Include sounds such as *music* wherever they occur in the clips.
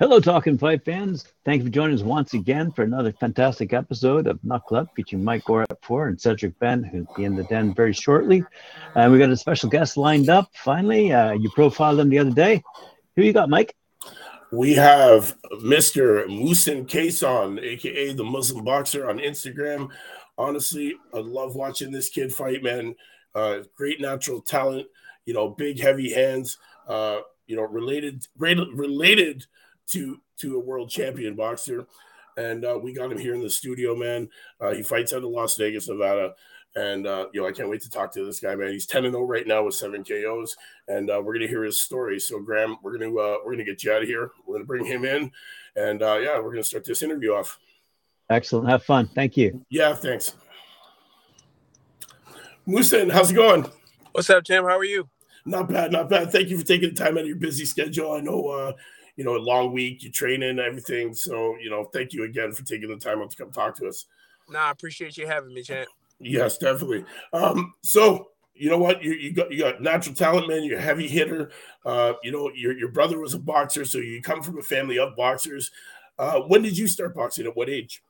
Hello, Talking Fight fans. Thank you for joining us once again for another fantastic episode of Knuckle Up featuring Mike Gore at four and Cedric Ben, who'll be in the den very shortly. And uh, we got a special guest lined up finally. Uh, you profiled them the other day. Who you got, Mike? We have Mr. Muhsin Cason, aka the Muslim Boxer, on Instagram. Honestly, I love watching this kid fight, man. Uh, great natural talent, you know, big, heavy hands. Uh, you know, related, related to to a world champion boxer. And uh, we got him here in the studio, man. Uh, he fights out of Las Vegas, Nevada. And uh, you know, I can't wait to talk to this guy, man. He's 10 and 0 right now with seven KOs, and uh, we're gonna hear his story. So, Graham, we're gonna uh, we're gonna get you out of here. We're gonna bring him in, and uh, yeah, we're gonna start this interview off. Excellent. Have fun. Thank you. Yeah, thanks. Muhsin, how's it going? What's up, Tim? How are you? Not bad, not bad. Thank you for taking the time out of your busy schedule. I know uh, you know, a long week, you training, everything. So, you know, thank you again for taking the time out to come talk to us. Nah, I appreciate you having me, champ. Yes, definitely. Um, so you know what? You, you got you got natural talent, man. You're a heavy hitter. Uh, you know, your your brother was a boxer, so you come from a family of boxers. Uh, when did you start boxing? At what age?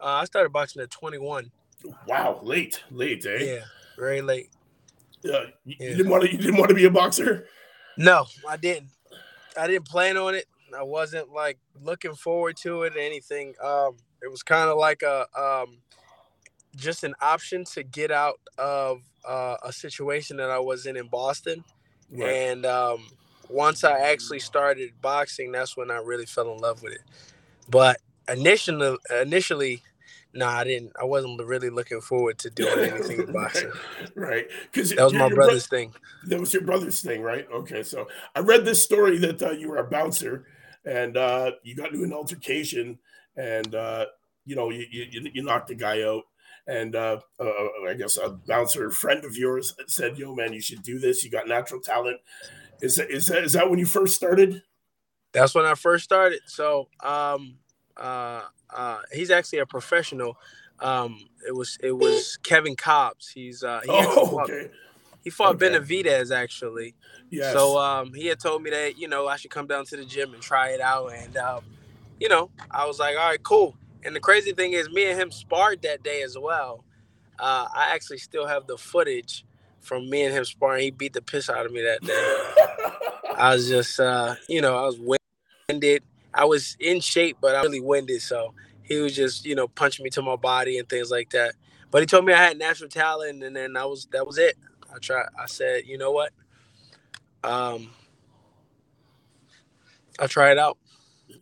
Uh, I started boxing at 21. Wow, late, late, eh? Yeah, very late. Uh, you, yeah. you didn't want to you didn't want to be a boxer? No, I didn't. I didn't plan on it. I wasn't like looking forward to it or anything. Um, it was kind of like a um, just an option to get out of uh, a situation that I was in in Boston. Right. And um, once I actually started boxing, that's when I really fell in love with it. But initially, initially, no, nah, I didn't. I wasn't really looking forward to doing anything with boxing. *laughs* right, because that was my brother's bro- thing. That was your brother's thing, right? Okay, so I read this story that uh, you were a bouncer and uh, you got into an altercation, and uh, you know you, you, you knocked the guy out. And uh, uh, I guess a bouncer friend of yours said, "Yo, man, you should do this. You got natural talent." Is that, is that is that when you first started? That's when I first started. So um, uh, uh, he's actually a professional. Um, it was it was Kevin Cobbs. He's uh, he oh, fought, okay. He fought okay. Benavidez actually. Yes. So um, he had told me that you know I should come down to the gym and try it out, and um, you know I was like, all right, cool. And the crazy thing is, me and him sparred that day as well. Uh, I actually still have the footage from me and him sparring. He beat the piss out of me that day. I was just, uh, you know, I was winded. I was in shape, but I really winded. So he was just, you know, punching me to my body and things like that. But he told me I had natural talent, and then I was that was it. I tried. I said, you know what? Um, I'll try it out.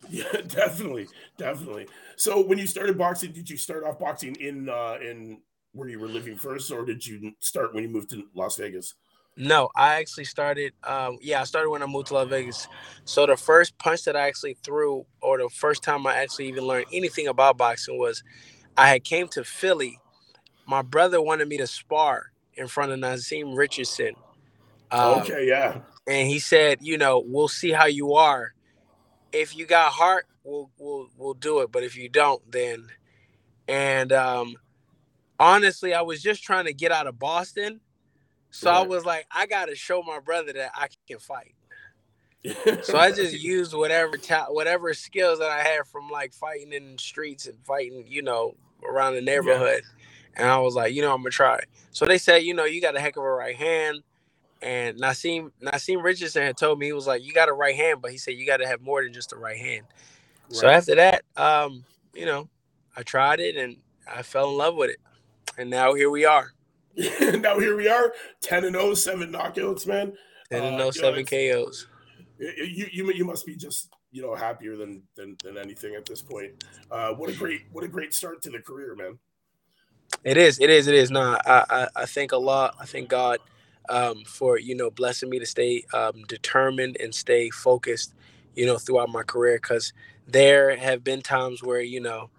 *laughs* Yeah, definitely, definitely. So when you started boxing, did you start off boxing in uh, in where you were living first, or did you start when you moved to Las Vegas? No, I actually started. Um, yeah, I started when I moved to Las Vegas. So the first punch that I actually threw, or the first time I actually even learned anything about boxing, was I had came to Philly. My brother wanted me to spar in front of Naazim Richardson. Um, okay, yeah. And he said, you know, we'll see how you are. If you got heart, we'll we'll we'll do it. But if you don't, then and um honestly, I was just trying to get out of Boston so right. I was like, I gotta show my brother that I can fight. *laughs* so I just used whatever ta- whatever skills that I had from like fighting in the streets and fighting, you know, around the neighborhood. Yeah. And I was like, you know, I'm gonna try. So they said, you know, you got a heck of a right hand. And Naazim Naazim Richardson had told me he was like, you got a right hand, but he said you got to have more than just a right hand. Right. So after that, um, you know, I tried it and I fell in love with it, and now here we are. *laughs* now here we are, 10 and 0, seven knockouts, man. 10 and 0, uh, seven know, KOs. You, you you must be just you know happier than than, than anything at this point. Uh, what a great what a great start to the career, man. It is, it is, it is. No, I, I, I thank a lot. I thank God um, for you know blessing me to stay um, determined and stay focused, you know, throughout my career. Because there have been times where you know,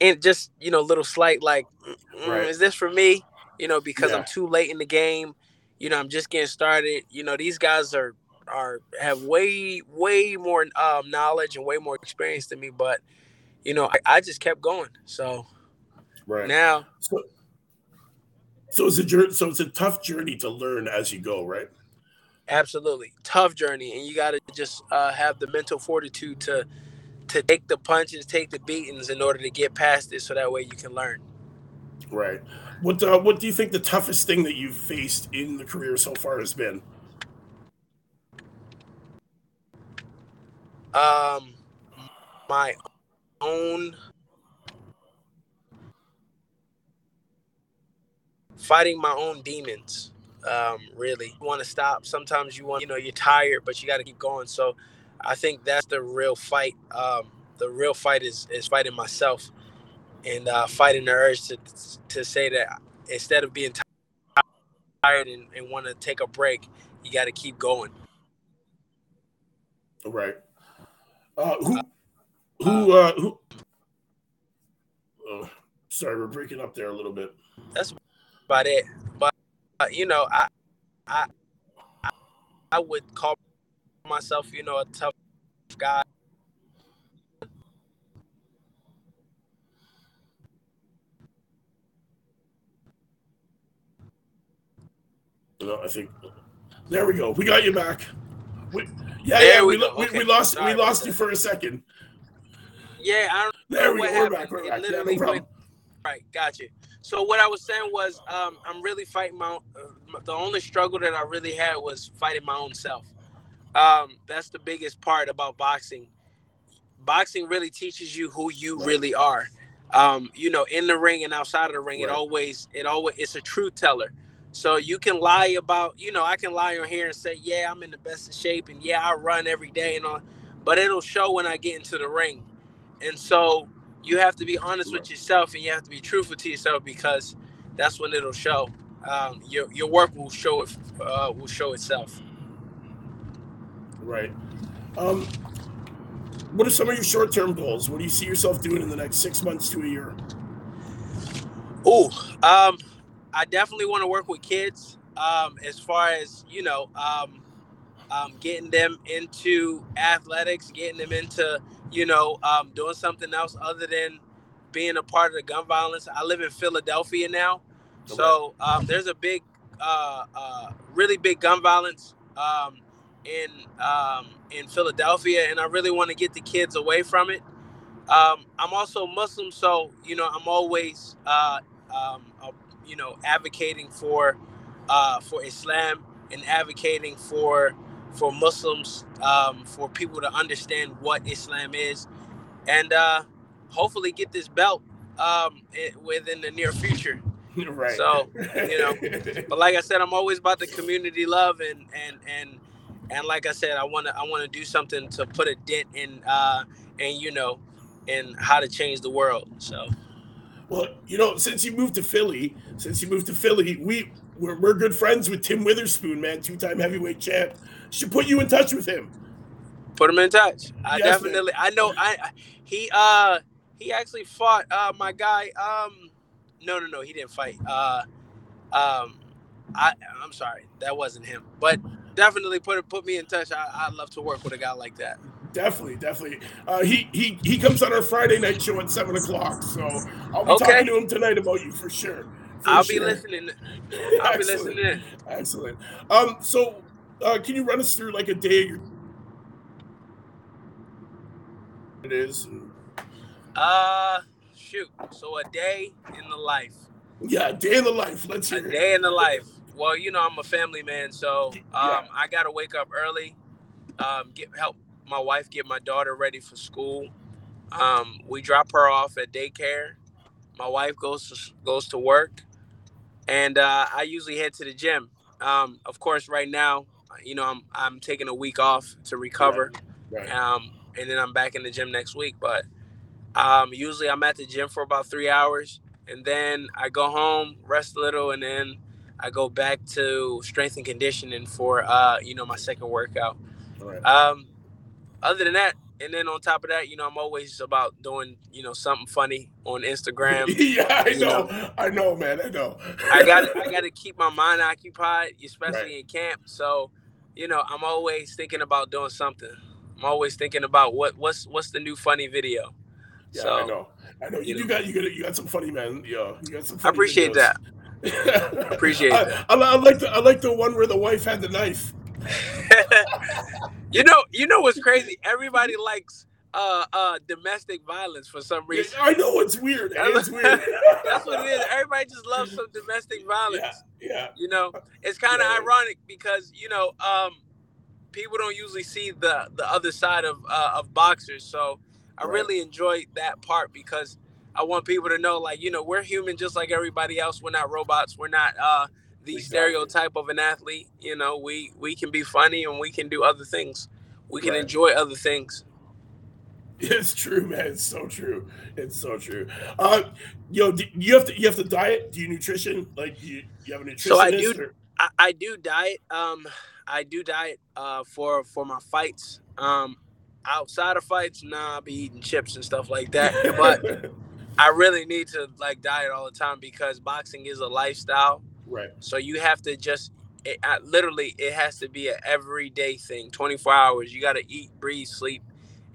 and just you know, little slight like, mm, right. is this for me? you know, because yeah. I'm too late in the game. You know, I'm just getting started. You know, these guys are are have way way more um, knowledge and way more experience than me, but you know, I, I just kept going. So Right now. So, so it's a journey. So it's a tough journey to learn as you go, right? Absolutely, tough journey, and you got to just uh, have the mental fortitude to to take the punches, take the beatings in order to get past it, so that way you can learn. Right. What uh, What do you think the toughest thing that you've faced in the career so far has been? Um, my own fighting my own demons. Um, really you want to stop. Sometimes you want, you know, you're tired, but you got to keep going. So, I think that's the real fight. Um, the real fight is is fighting myself and uh, fighting the urge to to say that instead of being tired and, and want to take a break, you got to keep going. Right. Uh, who who uh, who? Oh, sorry, we're breaking up there a little bit. That's about it. But uh, you know, I, I I would call myself, you know, a tough guy. No, I think there we go. We got you back. We, yeah, There yeah, we we, Okay. we lost Sorry we lost you for a second. Yeah, I don't There know we go. We're back. We're back. Yeah, literally no problem. went- Right, got you. So what I was saying was, um, I'm really fighting my. Own, uh, the only struggle that I really had was fighting my own self. Um, that's the biggest part about boxing. Boxing really teaches you who you Right. really are. Um, you know, in the ring and outside of the ring, it always, it always, it's a truth teller. So you can lie about, you know, I can lie on here and say, yeah, I'm in the best of shape, and yeah, I run every day and all, but it'll show when I get into the ring. And so you have to be honest with yourself and you have to be truthful to yourself because that's when it'll show. Um, your your work will show it uh, will show itself. Right. Um, what are some of your short term goals? What do you see yourself doing in the next six months to a year? Oh, um, I definitely want to work with kids. Um, as far as you know, um, um, getting them into athletics, getting them into you know um, doing something else other than being a part of the gun violence. I live in Philadelphia now, so um, there's a big, uh, uh, really big gun violence um, in um, in Philadelphia, and I really want to get the kids away from it. Um, I'm also Muslim, so you know I'm always uh, um, uh, you know advocating for uh, for Islam and advocating for for Muslims um, for people to understand what Islam is, and uh, hopefully get this belt um, i- within the near future. *laughs* right. So, you know, *laughs* But like I said, I'm always about the community love and and and and like I said, I want to I want to do something to put a dent in uh and you know in how to change the world. So Well, you know, since you moved to Philly, since you moved to Philly, we we're, we're good friends with Tim Witherspoon, man, two time heavyweight champ. Should put you in touch with him. put him in touch. I Yes, man. definitely I know I I- he uh he actually fought uh my guy um no no no he didn't fight uh um I I'm sorry that wasn't him but definitely put put me in touch. I I'd love to work with a guy like that. Definitely, definitely. Uh, he he he comes on our Friday night show at seven o'clock, so I'll be Okay. talking to him tonight about you for sure. For I'll be listening. *laughs* I'll be listening. Excellent. Um, so uh, can you run us through like a day of your it is? Uh, shoot. So a day in the life. Yeah, a day in the life. Let's A hear it. day in the life. Well, you know, I'm a family man, so um, Yeah. I gotta wake up early, um, get help my wife get my daughter ready for school. Um, we drop her off at daycare. My wife goes to goes to work, and uh, I usually head to the gym. Um, of course, right now, you know, I'm I'm taking a week off to recover. Right. um, and then I'm back in the gym next week. But um, usually I'm at the gym for about three hours, and then I go home, rest a little, and then I go back to strength and conditioning for uh, you know my second workout. Right. Um, other than that, and then on top of that, you know I'm always about doing you know something funny on *laughs* Instagram. yeah, I you know. I know, man. I know. I got I *laughs* got to keep my mind occupied, especially Right. in camp. So, you know, I'm always thinking about doing something. I'm always thinking about what what's what's the new funny video. Yeah, so I know. I know. You, you know. got you got you got some funny man. Yeah, you got some. I appreciate videos. that. *laughs* Appreciate I, that. I, I like the I like the one where the wife had the knife. *laughs* you know, you know what's crazy? Everybody likes uh uh domestic violence for some reason. I know it's weird. *laughs* It's weird. *laughs* That's what it is. Everybody just loves some domestic *laughs* violence. Yeah, yeah. You know, it's kind of Yeah. ironic because you know, um, people don't usually see the the other side of uh, of boxers. So I Right. really enjoy that part because I want people to know, like, you know, we're human just like everybody else. We're not robots. We're not uh, the Exactly. stereotype of an athlete. You know, we we can be funny and we can do other things. We can Right. enjoy other things. *laughs* It's true, man. It's so true. It's so true. Uh, yo, do you have to you have to diet? Do you nutrition? Like you you have a nutritionist? So I do- or- I, I do diet. Um, I do diet uh, for for my fights. Um, outside of fights, nah, I be eating chips and stuff like that. *laughs* But I really need to like diet all the time because boxing is a lifestyle. right, So you have to just it, I, literally it has to be an everyday thing. Twenty four hours. You got to eat, breathe, sleep,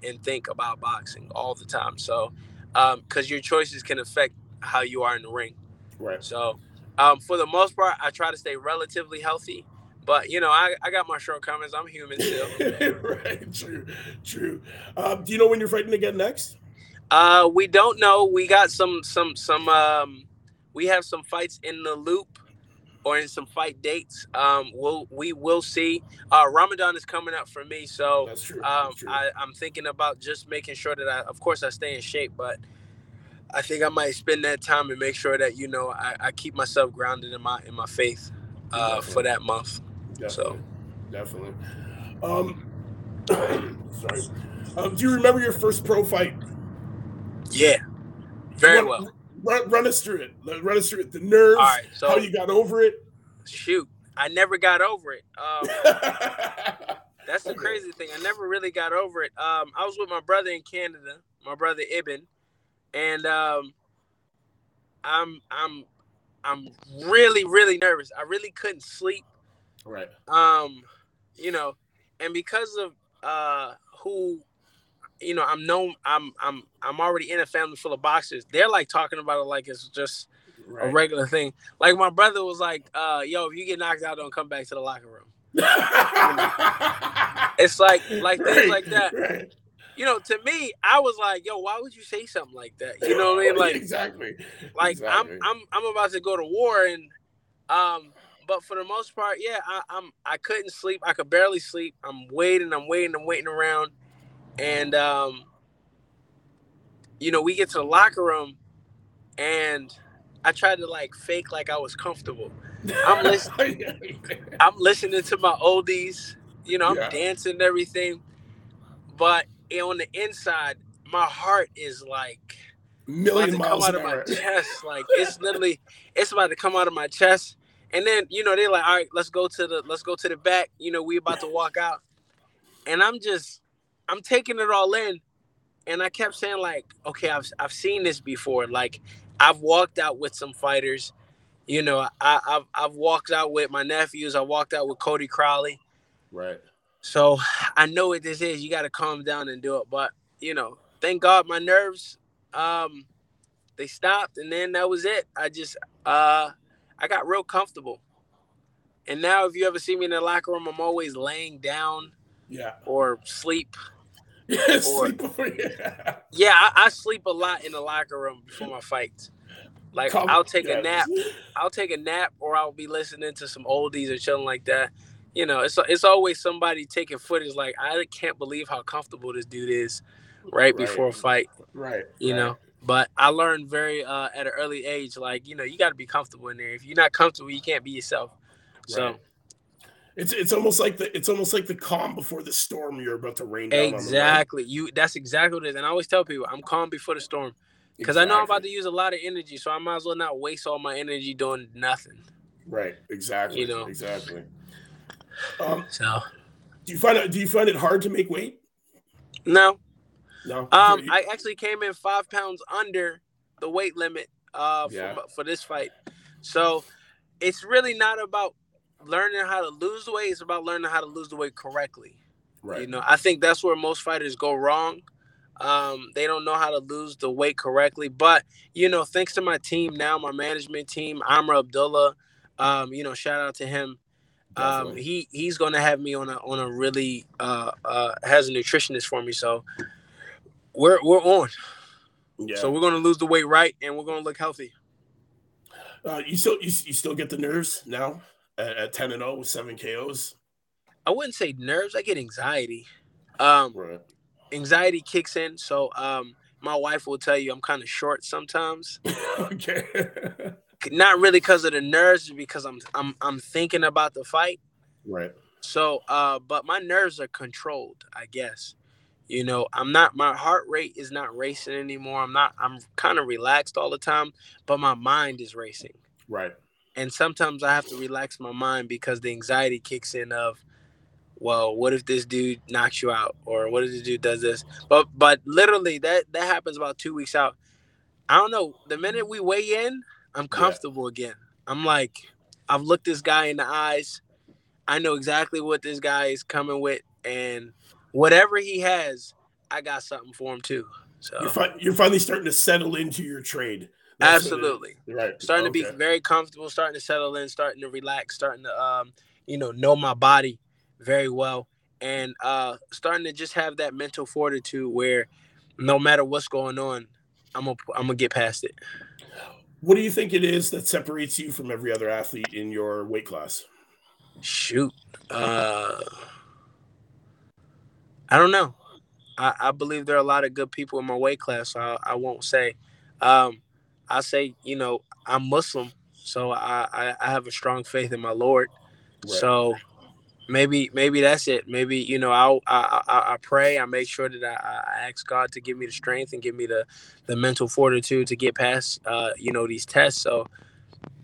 and think about boxing all the time. So, because your choices can affect how you are in the ring. right. So, um, for the most part, I try to stay relatively healthy. But you know, I, I got my shortcomings. I'm human still. *laughs* right, true, true. Um, do you know when you're fighting again next? Uh, we don't know. We got some some some um, we have some fights in the loop or in some fight dates. Um, we'll we will see. Uh, Ramadan is coming up for me, so That's true. um, That's true. I, I'm thinking about just making sure that I, of course, I stay in shape, but I think I might spend that time and make sure that you know I, I keep myself grounded in my in my faith uh, for that month. definitely, so- definitely. Um, *coughs* sorry. Um, do you remember your first pro fight? Yeah, very well. Run, run us through it. Run us through it. The nerves. All right, so how you got over it. shoot, I never got over it. Um, *laughs* That's the Okay. crazy thing. I never really got over it. Um, I was with my brother in Canada, my brother Ibn, and um, I'm I'm I'm really really nervous. I really couldn't sleep. right. Um, you know, and because of uh who, you know, I'm known. I'm I'm I'm already in a family full of boxers. They're like talking about it like it's just a regular thing. Like my brother was like, uh, "Yo, if you get knocked out, don't come back to the locker room." *laughs* It's like like things like that. Right. you know, to me, I was like, yo, why would you say something like that? You know what I mean? Like, exactly. like exactly. I'm, I'm, I'm about to go to war, and um, but for the most part, yeah, I, I'm, I couldn't sleep. I could barely sleep. I'm waiting, I'm waiting, I'm waiting around, and um, you know, we get to the locker room, and I tried to like fake like I was comfortable. I'm *laughs* listening. I'm listening to my oldies. You know, I'm Yeah. dancing and everything. But on the inside, my heart is like about Million miles out of my *laughs* chest. Like it's literally, it's about to come out of my chest. And then you know they're like, all right, let's go to the let's go to the back. You know, we about to walk out, and I'm just, I'm taking it all in, and I kept saying like, okay, I've I've seen this before. Like I've walked out with some fighters. You know, I, I've I've walked out with my nephews. I walked out with Cody Crowley. Right. So I know what this is. You got to calm down and do it. But you know, thank God my nerves, um, they stopped, and then that was it. I just, uh, I got real comfortable. And now, if you ever see me in the locker room, I'm always laying down Yeah. or sleep. *laughs* Sleep before you- Yeah, I, I sleep a lot in the locker room before my fights. Like Come- I'll take yeah. a nap. I'll take a nap, or I'll be listening to some oldies or something like that. You know, it's it's always somebody taking footage. Like I can't believe how comfortable this dude is, right, Right. before a fight. Right. You right. know, but I learned very uh, at an early age, like you know, you got to be comfortable in there. If you're not comfortable, you can't be yourself. So Right. It's it's almost like the it's almost like the calm before the storm you're about to rain down exactly, you that's exactly what it is. And I always tell people, I'm calm before the storm because I know I'm about to use a lot of energy, so I might as well not waste all my energy doing nothing. Right. Exactly. You know. Exactly. Um, So do you find it do you find it hard to make weight? no, No. Um, You- I actually came in five pounds under the weight limit uh Yeah. for, for this fight. So it's really not about learning how to lose weight, is about learning how to lose the weight correctly. right. You know, I think that's where most fighters go wrong. Um, they don't know how to lose the weight correctly. But you know, thanks to my team now, my management team, Amr Abdullah, um, you know, shout out to him. Um, he he's gonna have me on a on a really uh uh has a nutritionist for me. So we're we're on. Yeah. So we're gonna lose the weight right, and we're gonna look healthy. Uh, you still you, you still get the nerves now at, at ten and zero oh with seven KOs. I wouldn't say nerves. I get anxiety. Um, right. Anxiety kicks in. So um, my wife will tell you I'm kind of short sometimes. *laughs* okay. *laughs* Not really because of the nerves, because I'm I'm I'm thinking about the fight. Right. So, uh, but my nerves are controlled, I guess. You know, I'm not my heart rate is not racing anymore. I'm not I'm kind of relaxed all the time, but my mind is racing. Right. And sometimes I have to relax my mind because the anxiety kicks in of well, what if this dude knocks you out or what if this dude does this? But but literally that that happens about 2 weeks out. I don't know, the minute we weigh in, I'm comfortable yeah. again. I'm like I've looked this guy in the eyes. I know exactly what this guy is coming with and whatever he has, I got something for him too. So you're, fi- you're finally starting to settle into your trade. That's Absolutely. right. Starting okay. to be very comfortable, starting to settle in, starting to relax, starting to um, you know, know my body very well. And uh starting to just have that mental fortitude where no matter what's going on, I'm gonna I'm gonna get past it. What do you think it is that separates you from every other athlete in your weight class? Shoot. Uh I don't know. I, I believe there are a lot of good people in my weight class. So I, I won't say. Um, I say, you know, I'm Muslim, so I, I, I have a strong faith in my Lord. Right. So maybe maybe that's it. Maybe you know I I, I, pray. I make sure that I, I, ask God to give me the strength and give me the the mental fortitude to get past uh, you know these tests. So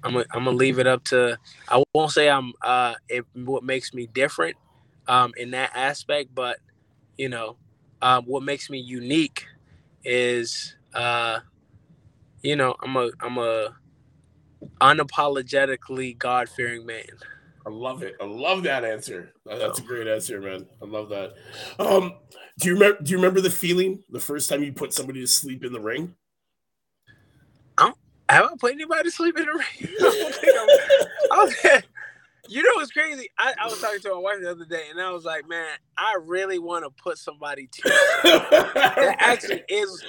I'm a, I'm gonna leave it up to. I won't say I'm uh it, what makes me different um in that aspect, but you know, um, what makes me unique is, uh, you know, I'm a I'm a unapologetically God fearing man. I love it. I love that answer. That's a great answer, man. I love that. Um, do you remember? Do you remember the feeling the first time you put somebody to sleep in the ring? I don't, have I put anybody to sleep in the ring? *laughs* I don't think I'm, I don't *laughs* think, you know what's crazy? I, I, was talking to my wife the other day, and I was like, "Man, I really want to put somebody to *laughs* that actually is."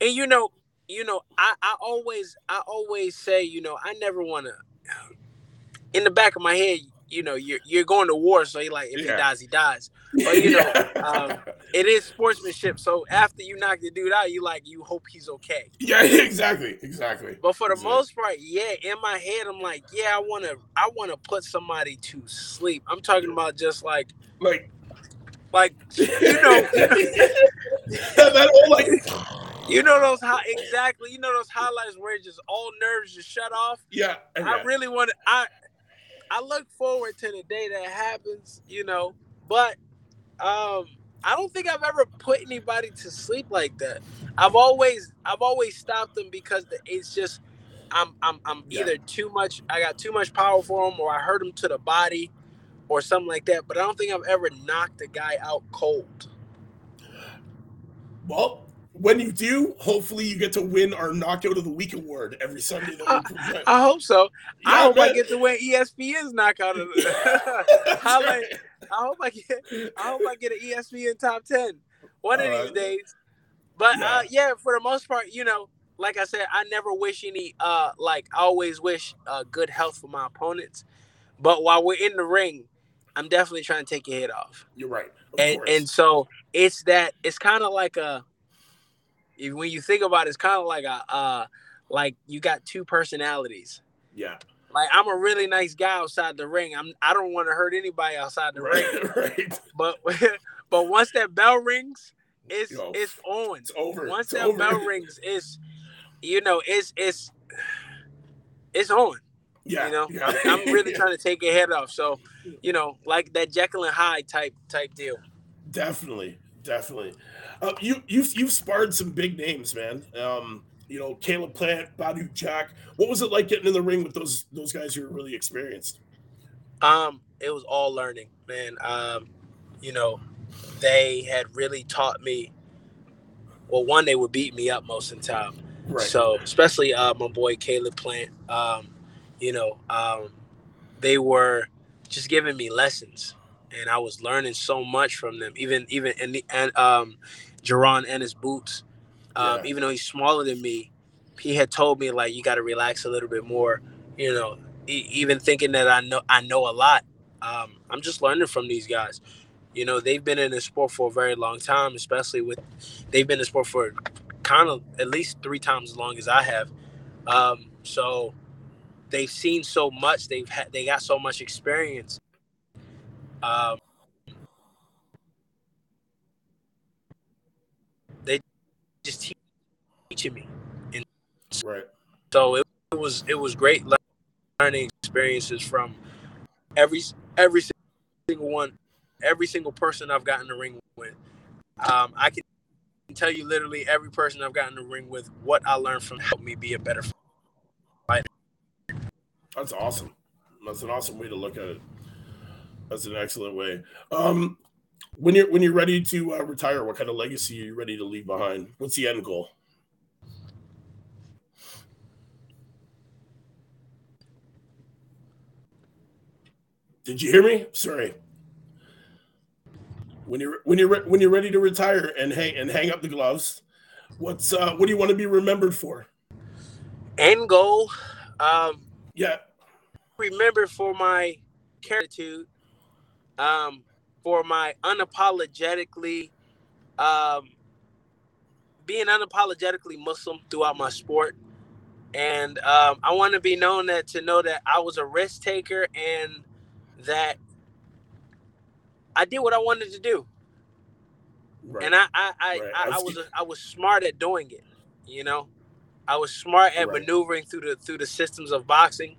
And you know, you know, I, I always, I always say, you know, I never want to. In the back of my head, you know, you're you're going to war, so you like if yeah. he dies, he dies. But *laughs* you know, um, it is sportsmanship. So after you knock the dude out, you like you hope he's okay. Yeah, *laughs* exactly, exactly. But for the exactly. most part, yeah, in my head, I'm like, yeah, I wanna, I wanna put somebody to sleep. I'm talking about just like, like, like you know, *laughs* that whole like. You know those how exactly. You know those highlights where just all nerves just shut off. Yeah, I really want to. I I look forward to the day that happens. You know, but um, I don't think I've ever put anybody to sleep like that. I've always I've always stopped them because it's just I'm I'm I'm yeah. either too much I got too much power for them or I hurt them to the body or something like that. But I don't think I've ever knocked a guy out cold. Well, when you do, hopefully you get to win our Knockout of the Week award every Sunday. I, I, hope so. Yeah, I hope man. I get to win ESPN's Knockout of the *laughs* *laughs* I, hope I get I hope I get an ESPN top ten one of uh, these days. But yeah. Uh, yeah, for the most part, you know, like I said, I never wish any uh like I always wish uh good health for my opponents. But while we're in the ring, I'm definitely trying to take your head off. You're right. and course. and so it's that it's kind of like a when you think about it, it's kind of like a uh like you got two personalities. Yeah. Like I'm a really nice guy outside the ring. I'm I don't want to hurt anybody outside the right, ring. *laughs* Right. But *laughs* but once that bell rings, it's Yo, it's on. It's over. Once it's that over. bell *laughs* rings, it's you know, it's it's it's on. Yeah. You know, yeah. I'm really yeah. trying to take your head off. So, you know, like that Jekyll and Hyde type type deal. Definitely, definitely. Uh, you you've you've sparred some big names, man. Um, you know, Caleb Plant, Badou Jack. What was it like getting in the ring with those those guys who were really experienced? Um, it was all learning, man. Um, you know, they had really taught me well, one they would beat me up most of the time. Right. So especially uh, my boy Caleb Plant, um, you know, um, they were just giving me lessons, and I was learning so much from them. Even even and the, and um, Jaron Ennis boots, um, Yeah. even though he's smaller than me, he had told me like you got to relax a little bit more. You know, e- even thinking that I know I know a lot. Um, I'm just learning from these guys. You know, they've been in the sport for a very long time, especially with they've been in the sport for kind of at least three times as long as I have. Um, so they've seen so much. They've had they got so much experience. Um, they just teach, teaching me, and Right. so it, it was it was great learning experiences from every every single one, every single person I've gotten in the ring with. Um, I can tell you literally every person I've gotten in the ring with what I learned from helped me be a better fighter. That's awesome. That's an awesome way to look at it. That's an excellent way. Um, when you're when you're ready to uh, retire, what kind of legacy are you ready to leave behind? What's the end goal? Did you hear me? Sorry. When you're when you're when you're ready to retire and hang and hang up the gloves, what's uh, what do you want to be remembered for? End goal, um, Yeah, remember for my attitude, um, for my unapologetically, um, being unapologetically Muslim throughout my sport, and um, I want to be known that to know that I was a risk taker and that I did what I wanted to do, right. and I I I, Right. I, I was. I was smart at doing it, you know. I was smart at Right. maneuvering through the through the systems of boxing,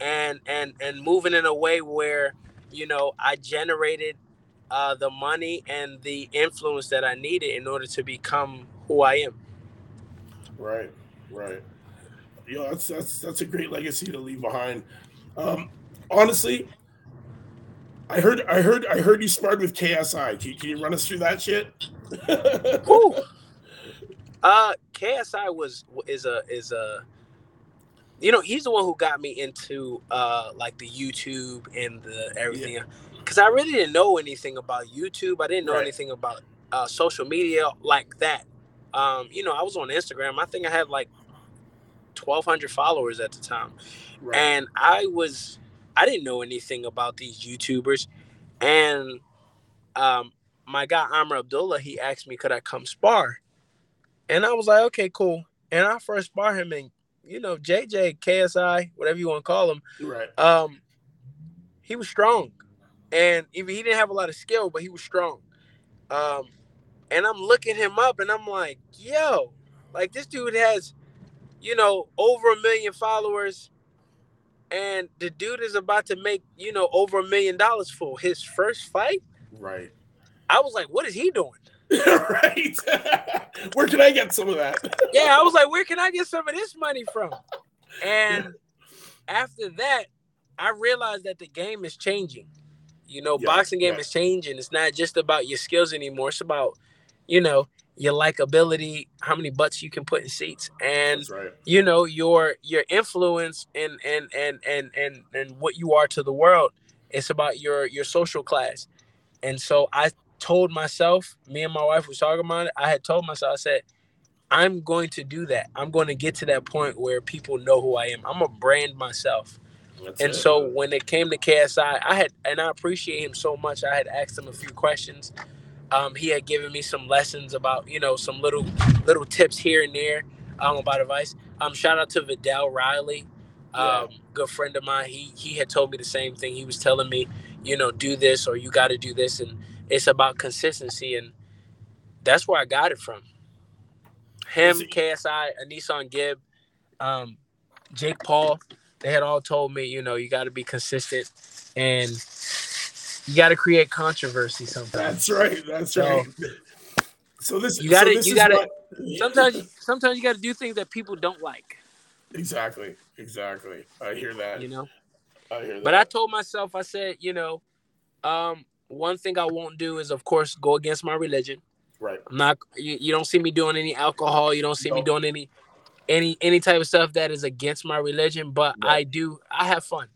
and and and moving in a way where you know I generated uh, the money and the influence that I needed in order to become who I am. Right, right. Yo, know, that's that's that's a great legacy to leave behind. Um, honestly, I heard I heard I heard you sparred with KSI. Can, can you run us through that shit? Whew. *laughs* Uh, KSI was is a is a, you know, he's the one who got me into uh like the YouTube and the everything, because I really didn't know anything about YouTube. I didn't know Right. anything about uh, social media like that. Um, you know, I was on Instagram. I think I had like twelve hundred followers at the time right. and I was I didn't know anything about these YouTubers, and um, my guy Amr Abdullah he asked me could I come spar, and I was like okay cool, and I first spar him and you know JJ KSI whatever you want to call him, right. um, he was strong, and even he didn't have a lot of skill but he was strong, um, and I'm looking him up and I'm like yo, like this dude has, you know over a million followers. And the dude is about to make you know over a million dollars for his first fight? Right. i was like what is he doing *laughs* right. *laughs* Where can I get some of that? *laughs* yeah i was like where can i get some of this money from and after that i realized that the game is changing you know Yeah, boxing game yeah. is changing it's not just about your skills anymore it's about you know your likability how many butts you can put in seats and right. you know your your influence and and and and and and what you are to the world it's about your your social class and so i told myself me and my wife was talking about it i had told myself i said i'm going to do that. I'm going to get to that point where people know who i am. I'm gonna brand myself. That's and it. so when it came to ksi i had and i appreciate him so much i had asked him a few questions. Um, he had given me some lessons about you know some little little tips here and there um, about advice. Um, shout out to Viddal Riley um, good friend of mine. He he had told me the same thing. He was telling me you know do this or you got to do this. And it's about consistency and that's where i got it from him ksi a Gibb, um, jake paul they had all told me you know you got to be consistent and you got to create controversy sometimes That's right. That's So- right. *laughs* So this You gotta- so this you gotta- what- *laughs* sometimes sometimes you got to do things that people don't like exactly, exactly. I hear that. you know I hear that. but i told myself i said you know um one thing i won't do is of course go against my religion Right. I'm not. You, you don't see me doing any alcohol. You don't see me doing any any any type of stuff that is against my religion. But Right. I do. I have fun.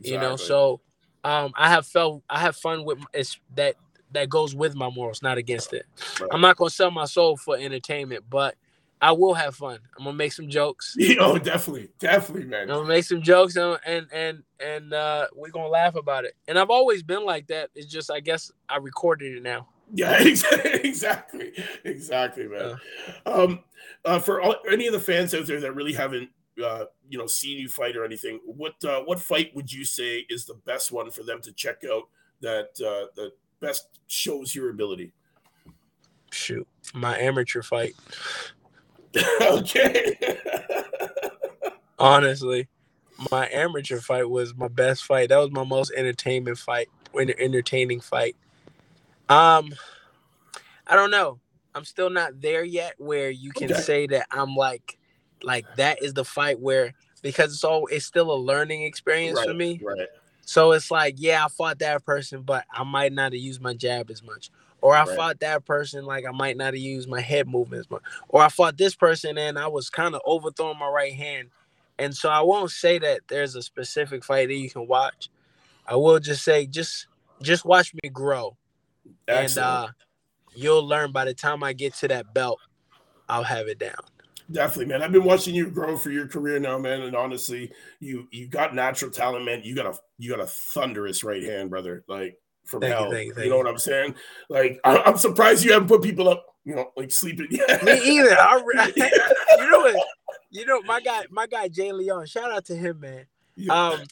You know. So um, I have felt. I have fun with it's that that goes with my morals, not against it. Right. I'm not gonna sell my soul for entertainment, but I will have fun. I'm gonna make some jokes. *laughs* oh, definitely, definitely, man. I'm gonna make some jokes and and and, and uh, we're gonna laugh about it. And I've always been like that. It's just I guess I recorded it now. Yeah, *laughs* exactly, exactly, man. Um, uh, for all, any of the fans out there that really haven't, uh, you know, seen you fight or anything, what uh, what fight would you say is the best one for them to check out? That uh, that best shows your ability. Shoot, my amateur fight. *laughs* *laughs* okay. Honestly, my amateur fight was my best fight. That was my most entertainment fight, enter- entertaining fight. Um, I don't know. I'm still not there yet where you can Okay. say that I'm like, like that is the fight where because it's all it's still a learning experience for me. right. So it's like, yeah, I fought that person, but I might not have used my jab as much. Or I Right. fought that person, like I might not have used my head movements, much. Or I fought this person and I was kind of overthrowing my right hand. And so I won't say that there's a specific fight that you can watch. I will just say just just watch me grow. Excellent. And uh you'll learn by the time I get to that belt, I'll have it down. Definitely, man. I've been watching you grow for your career now, man. And honestly, you you got natural talent, man. You got a you got a thunderous right hand, brother. Like from Thank you, hell. thank you, you know you. what I'm saying? Like I, I'm surprised you haven't put people up, you know, like sleeping. Yeah. Me either. I, re- *laughs* *laughs* you know what? You know my guy, my guy Jay Leon. Shout out to him, man. Yeah. Um,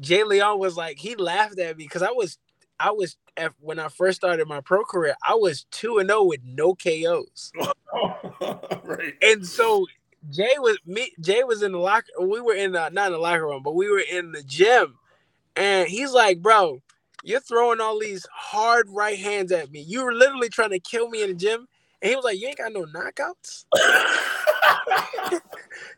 Jay Leon was like he laughed at me because I was, I was when I first started my pro career, I was two and zero with no KOs, *laughs* right. and so Jay was me. Jay was in the locker. We were in the not in the locker room, but we were in the gym, and he's like, "Bro, you're throwing all these hard right hands at me. You were literally trying to kill me in the gym." And he was like, "You ain't got no knockouts." *laughs*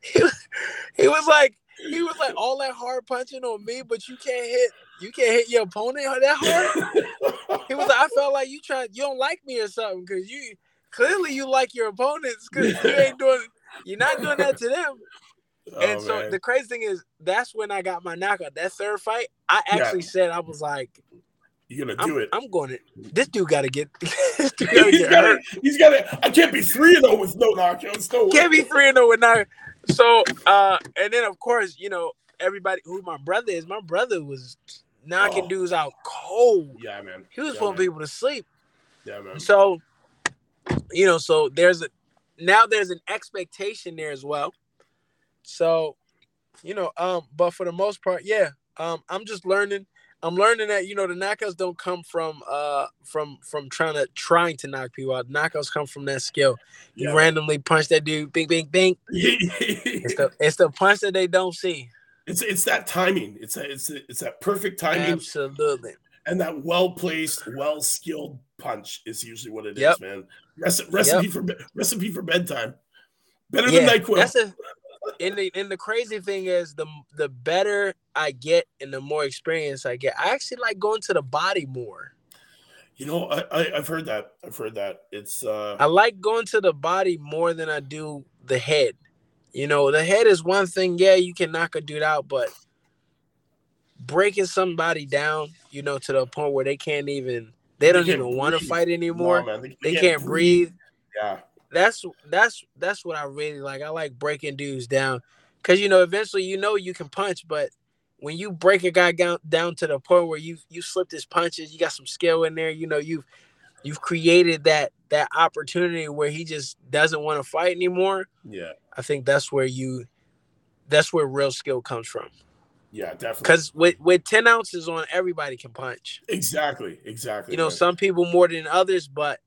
he, was, he was like he was like all that hard punching on me, but you can't hit you can't hit your opponent that hard. He was like, I felt like you trying you don't like me or something because you clearly you like your opponents because you ain't doing you're not doing that to them. Oh, and so man. the crazy thing is that's when I got my knockout. That third fight, I Yeah. actually said I was like, you're gonna I'm, do it. I'm going to this dude gotta get *laughs* this dude *laughs* gotta he's get got to. He's got to. I can't be three and zero with no knockouts. No. Can't be three and zero with now. So, uh, and then of course, you know, everybody who my brother is, my brother was knocking Oh. dudes out cold. Yeah, man. He was yeah, putting man. people to sleep. Yeah, man. So, you know, so there's a now there's an expectation there as well. So, you know, um, but for the most part, yeah, um, I'm just learning. I'm learning that you know the knockouts don't come from uh from from trying to trying to knock people out. Knockouts come from that skill. You Yeah. randomly punch that dude, bing, bing, bing. *laughs* It's the it's the punch that they don't see. it's it's that timing. It's a, it's a, it's that perfect timing Absolutely. and that well placed, well skilled punch is usually what it is, Yep. man. Reci- recipe for be- recipe for bedtime. Better Yeah, than Nyquil. that's a. And the and the crazy thing is the the better I get and the more experience I get, I actually like going to the body more. you know, I, I I've heard that. I've heard that. It's uh I like going to the body more than I do the head. You know, the head is one thing. Yeah, you can knock a dude out, but breaking somebody down, you know, to the point where they can't even they They don't can't even want to fight anymore. no, man, they can't breathe. Yeah. That's that's that's what I really like. I like breaking dudes down because you know eventually you know you can punch, but when you break a guy down down to the point where you you slipped his punches, you got some skill in there. You know you've you've created that that opportunity where he just doesn't want to fight anymore. Yeah. I think that's where you that's where real skill comes from. Yeah, definitely. Because with with ten ounces on, everybody can punch. Exactly. Exactly. You know man. some people more than others, but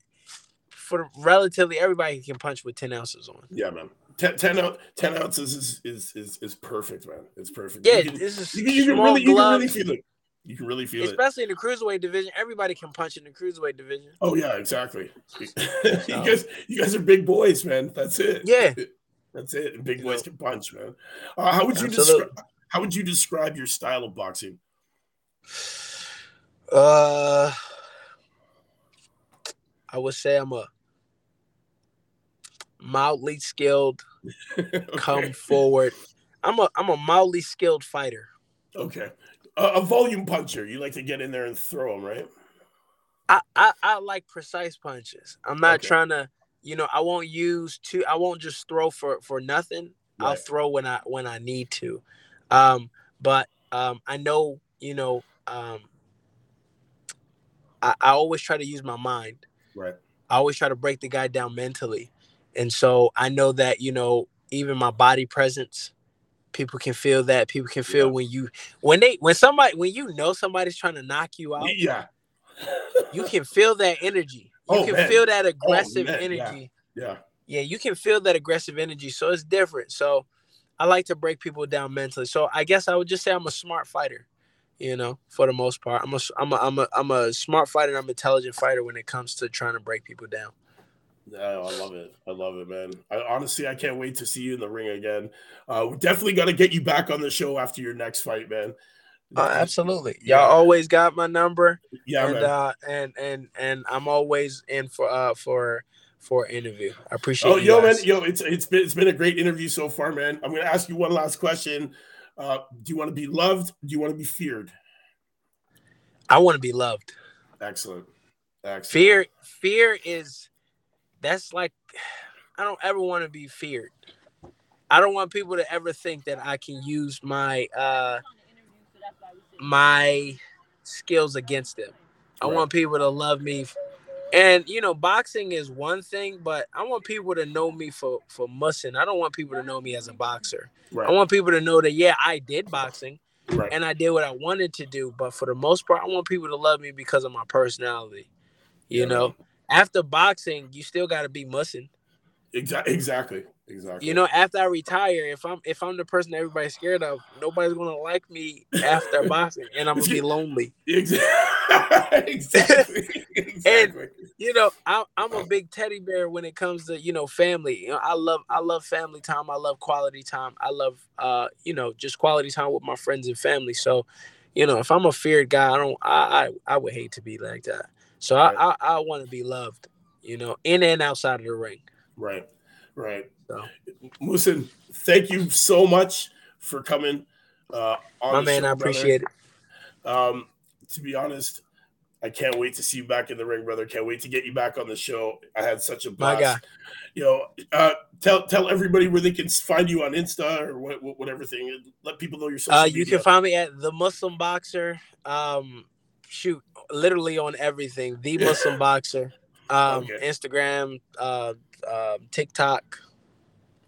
for relatively everybody can punch with ten ounces on. Yeah, man. 10, 10, 10 ounces is, is is is perfect, man. It's perfect. Yeah, you can, this is you can, you can really you can really feel it. You can really feel it. especially in the cruiserweight division. Everybody can punch in the cruiserweight division. Oh yeah, exactly. *laughs* you guys, you guys are big boys, man. That's it. Yeah. *laughs* that's it. Big boys can punch, man. Uh, how would you describe? How would you describe your style of boxing? Uh, I would say I'm a mildly skilled, *laughs* okay. come forward. I'm a I'm a mildly skilled fighter. Okay. A, a volume puncher. You like to get in there and throw them, right? I, I, I like precise punches. I'm not Okay. trying to, you know, I won't use two. I won't just throw for for nothing. I'll throw when I when I need to. Um, but um, I know, you know, um, I, I always try to use my mind. Right. I always try to break the guy down mentally, and so I know that you know even my body presence. People can feel that. People can feel Yeah. when you when they when somebody when you know somebody's trying to knock you out Yeah. you can feel that energy. You Oh, can man. feel that oh, aggressive man, yeah. energy. Yeah. Yeah. you can feel that aggressive energy. So it's different. So I like to break people down mentally. So I guess I would just say I'm a smart fighter. You know, for the most part, I'm a I'm a I'm a I'm a smart fighter. and I'm an intelligent fighter when it comes to trying to break people down. Oh, I love it. I love it, man. I, honestly, I can't wait to see you in the ring again. Uh, we definitely got to get you back on the show after your next fight, man. Oh, absolutely. Yeah. Y'all always got my number, Yeah, and man. uh, and and and I'm always in for uh for for interview. I appreciate. Oh, yo, man, yo, it's it's been it's been a great interview so far, man. I'm gonna ask you one last question. Uh, do you want to be loved? Do you want to be feared? I want to be loved. Excellent. Excellent. fear fear is that's like *sighs* i don't ever want to be feared i don't want people to ever think that i can use my uh my skills against them i Right. want people to love me and you know boxing is one thing but i want people to know me for for Muhsin i don't want people to know me as a boxer Right. i want people to know that yeah i did boxing right. and I did what I wanted to do. But for the most part, I want people to love me because of my personality. You Yeah, know, after boxing, you still got to be Muhsin. Exactly. Exactly. Exactly. You know, after I retire, if I'm if I'm the person that everybody's scared of, nobody's gonna like me after *laughs* boxing, and I'm gonna be lonely. *laughs* Exactly. *laughs* exactly. exactly. You know, I, I'm a big teddy bear when it comes to you know family. You know, I love I love family time. I love quality time. I love uh you know just quality time with my friends and family. So, you know, if I'm a feared guy, I don't I I, I would hate to be like that. So Right. I I, I want to be loved. You know, in and outside of the ring. Right. Right. So. Muhsin, thank you so much for coming. Uh, on My man, show, I brother. appreciate it. Um, to be honest, I can't wait to see you back in the ring, brother. Can't wait to get you back on the show. I had such a blast. My guy. You know, uh, tell tell everybody where they can find you on Insta or what, what- whatever thing. Let people know your social Uh, you media. can find me at the Muslim Boxer. Um, shoot, literally on everything. The Muslim Boxer. Um, Okay. Instagram, uh, uh, TikTok,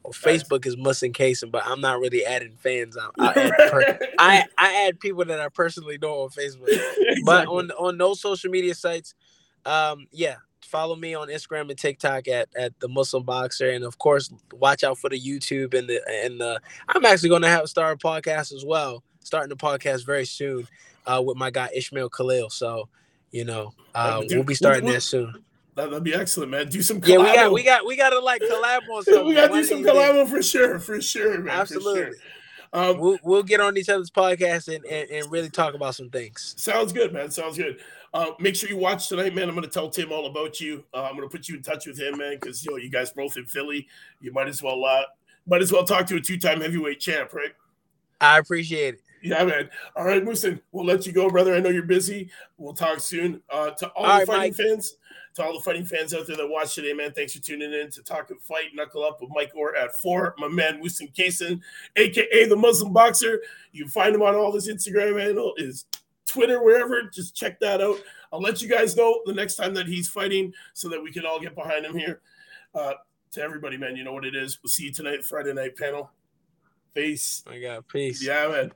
or Facebook is Muhsin Cason, but I'm not really adding fans. I, I, add *laughs* per- I I add people that I personally know on Facebook, but on on those social media sites, um, yeah. Follow me on Instagram and TikTok at, at the Muslim Boxer, and of course, watch out for the YouTube and the and the. I'm actually going to have start a podcast as well, starting the podcast very soon, uh, with my guy Ishmael Khalil. So, you know, uh, we'll be starting that soon. That, would be excellent, man. Do some Yeah, we got we got we got to like collab on *laughs* something. we got to do some collabo for sure, for sure, man. Absolutely. Sure. Um, We'll we'll get on each other's podcast and, and, and really talk about some things. Sounds good, man. Sounds good. Uh, make sure you watch tonight, man. I'm going to tell Tim all about you. Uh, I'm going to put you in touch with him, man, because you know you guys both in Philly. You might as well uh, might as well talk to a two time heavyweight champ, right? I appreciate it. Yeah, man. All right, Muhsin, we'll let you go, brother. I know you're busy. We'll talk soon. Uh, to all, All the right, fighting Mike. fans, to all the fighting fans out there that watch today, man, thanks for tuning in to Talk and Fight, Knuckle Up with Mike Orr at four. My man Muhsin Cason, aka the Muslim Boxer. You can find him on all his Instagram handle, his Twitter, wherever. Just check that out. I'll let you guys know the next time that he's fighting, so that we can all get behind him here. Uh, to everybody, man, you know what it is. We'll see you tonight, Friday night panel. Peace. My God, peace. Yeah, man.